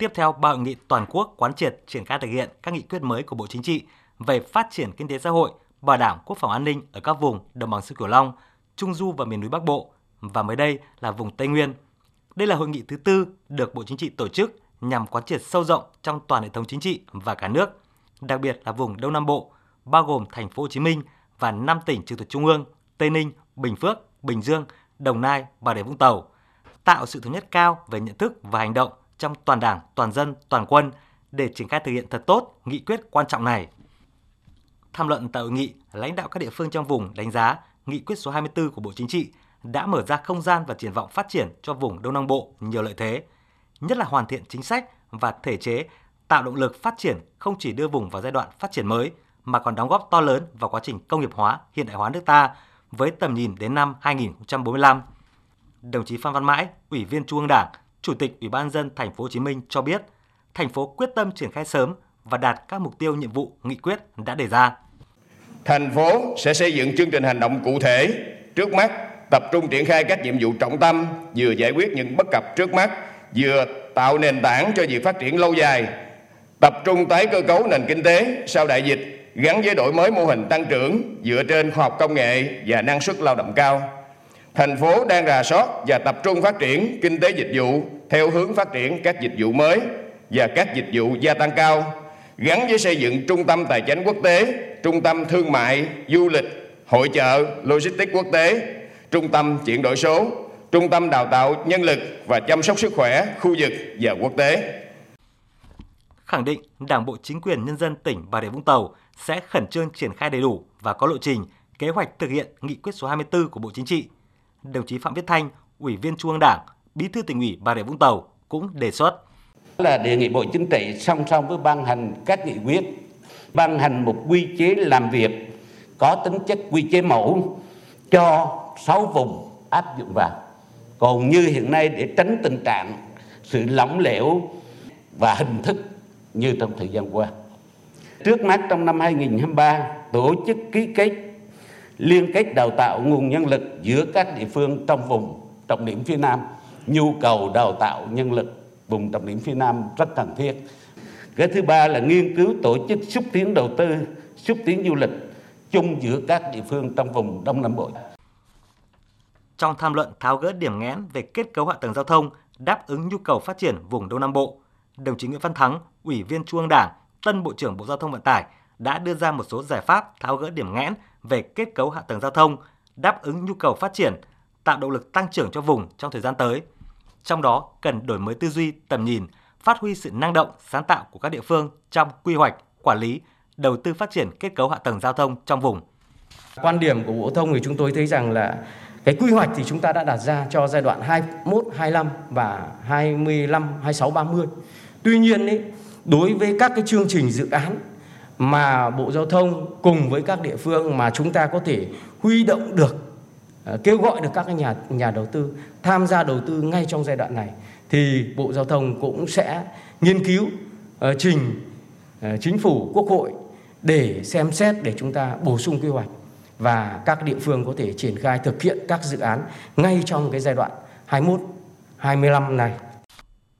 tiếp theo ba hội nghị toàn quốc quán triệt triển khai thực hiện các nghị quyết mới của Bộ Chính trị về phát triển kinh tế xã hội, bảo đảm quốc phòng an ninh ở các vùng đồng bằng sông Cửu Long, Trung du và miền núi Bắc Bộ và mới đây là vùng Tây Nguyên. Đây là hội nghị thứ tư được Bộ Chính trị tổ chức nhằm quán triệt sâu rộng trong toàn hệ thống chính trị và cả nước, đặc biệt là vùng Đông Nam Bộ, bao gồm thành phố Hồ Chí Minh và 5 tỉnh trực thuộc Trung ương, Tây Ninh, Bình Phước, Bình Dương, Đồng Nai, Bà Rịa Vũng Tàu, tạo sự thống nhất cao về nhận thức và hành động trong toàn Đảng, toàn dân, toàn quân để triển khai thực hiện thật tốt nghị quyết quan trọng này. Tham luận tại hội nghị, lãnh đạo các địa phương trong vùng đánh giá nghị quyết số 24 của Bộ Chính trị đã mở ra không gian và triển vọng phát triển cho vùng Đông Nam Bộ nhiều lợi thế, nhất là hoàn thiện chính sách và thể chế tạo động lực phát triển không chỉ đưa vùng vào giai đoạn phát triển mới mà còn đóng góp to lớn vào quá trình công nghiệp hóa, hiện đại hóa nước ta với tầm nhìn đến năm 2045. Đồng chí Phan Văn Mãi, Ủy viên Trung ương Đảng, Chủ tịch Ủy ban dân thành phố Hồ Chí Minh cho biết, thành phố quyết tâm triển khai sớm và đạt các mục tiêu nhiệm vụ nghị quyết đã đề ra. Thành phố sẽ xây dựng chương trình hành động cụ thể trước mắt tập trung triển khai các nhiệm vụ trọng tâm vừa giải quyết những bất cập trước mắt vừa tạo nền tảng cho việc phát triển lâu dài tập trung tái cơ cấu nền kinh tế sau đại dịch gắn với đổi mới mô hình tăng trưởng dựa trên khoa học công nghệ và năng suất lao động cao thành phố đang rà soát và tập trung phát triển kinh tế dịch vụ theo hướng phát triển các dịch vụ mới và các dịch vụ gia tăng cao gắn với xây dựng trung tâm tài chính quốc tế trung tâm thương mại du lịch hội chợ logistics quốc tế trung tâm chuyển đổi số trung tâm đào tạo nhân lực và chăm sóc sức khỏe khu vực và quốc tế. Khẳng định Đảng bộ chính quyền nhân dân tỉnh Bà Rịa Vũng Tàu sẽ khẩn trương triển khai đầy đủ và có lộ trình, kế hoạch thực hiện nghị quyết số 24 của Bộ Chính trị. Đồng chí Phạm Viết Thanh, Ủy viên Trung ương Đảng, Bí thư tỉnh ủy Bà Rịa Vũng Tàu cũng đề xuất là đề nghị Bộ Chính trị song song với ban hành các nghị quyết, ban hành một quy chế làm việc có tính chất quy chế mẫu cho 6 vùng áp dụng vào còn như hiện nay để tránh tình trạng sự lỏng lẻo và hình thức như trong thời gian qua. Trước mắt trong năm 2023, tổ chức ký kết liên kết đào tạo nguồn nhân lực giữa các địa phương trong vùng trọng điểm phía Nam. Nhu cầu đào tạo nhân lực vùng trọng điểm phía Nam rất cần thiết. Cái thứ ba là nghiên cứu tổ chức xúc tiến đầu tư, xúc tiến du lịch chung giữa các địa phương trong vùng Đông Nam Bộ trong tham luận tháo gỡ điểm nghẽn về kết cấu hạ tầng giao thông đáp ứng nhu cầu phát triển vùng Đông Nam Bộ, đồng chí Nguyễn Văn Thắng, Ủy viên Trung ương Đảng, tân Bộ trưởng Bộ Giao thông Vận tải đã đưa ra một số giải pháp tháo gỡ điểm nghẽn về kết cấu hạ tầng giao thông, đáp ứng nhu cầu phát triển, tạo động lực tăng trưởng cho vùng trong thời gian tới. Trong đó cần đổi mới tư duy, tầm nhìn, phát huy sự năng động, sáng tạo của các địa phương trong quy hoạch, quản lý, đầu tư phát triển kết cấu hạ tầng giao thông trong vùng. Quan điểm của Bộ Thông thì chúng tôi thấy rằng là cái quy hoạch thì chúng ta đã đặt ra cho giai đoạn 21, 25 và 25, 26, 30. Tuy nhiên ấy, đối với các cái chương trình dự án mà Bộ Giao thông cùng với các địa phương mà chúng ta có thể huy động được à, kêu gọi được các nhà nhà đầu tư, tham gia đầu tư ngay trong giai đoạn này, thì Bộ Giao thông cũng sẽ nghiên cứu à, trình à, chính phủ, quốc hội để xem xét để chúng ta bổ sung quy hoạch và các địa phương có thể triển khai thực hiện các dự án ngay trong cái giai đoạn 21 25 này.